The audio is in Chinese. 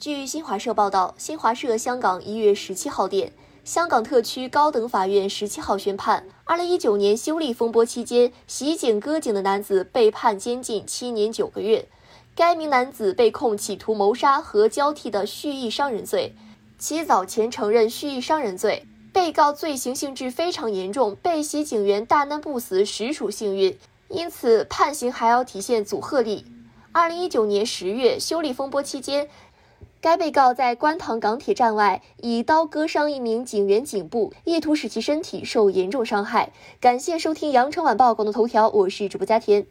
据新华社报道，新华社香港一月十七号电，香港特区高等法院十七号宣判，二零一九年修例风波期间袭警割颈的男子被判监禁七年九个月。该名男子被控企图谋杀和交替的蓄意伤人罪，其早前承认蓄意伤人罪。被告罪行性质非常严重，被袭警员大难不死实属幸运，因此判刑还要体现阻吓力。二零一九年十月修例风波期间。该被告在观塘港铁站外以刀割伤一名警员颈部，意图使其身体受严重伤害。感谢收听羊城晚报广东头条，我是主播佳田。